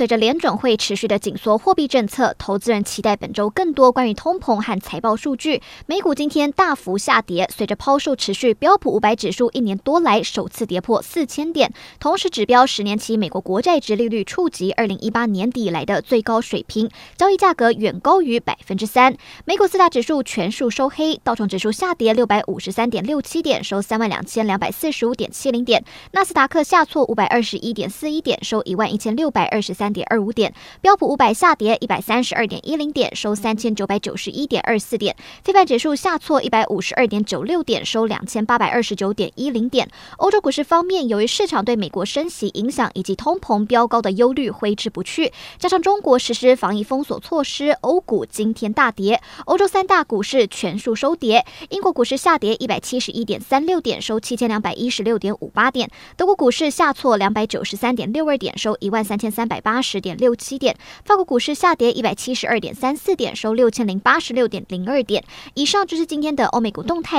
随着联准会持续的紧缩货币政策，投资人期待本周更多关于通膨和财报数据。美股今天大幅下跌，随着抛售持续，标普五百指数一年多来首次跌破四千点，同时指标十年期美国国债殖利率触及二零一八年底以来的最高水平，交易价格远高于百分之三。美股四大指数全数收黑，道琼指数下跌六百五十三点六七点，收三万两千两百四十五点七零点；纳斯达克下挫五百二十一点四一点，收一万一千六百二十三。点二五点，标普五百下跌一百三十二点一零点，收三千九百九十一点二四点。非半指数下挫一百五十二点九六点，收两千八百二十九点一零点。欧洲股市方面，由于市场对美国升息影响以及通膨飙高的忧虑挥之不去，加上中国实施防疫封锁措施，欧股今天大跌。欧洲三大股市全数收跌，英国股市下跌一百七十一点三六点，收七千两百一十六点五八点。德国股市下挫两百九十三点六二点，收一万三千三百八十点六七点，法国股市下跌一百七十二点三四点，收六千零八十六点零二点。以上就是今天的欧美股动态。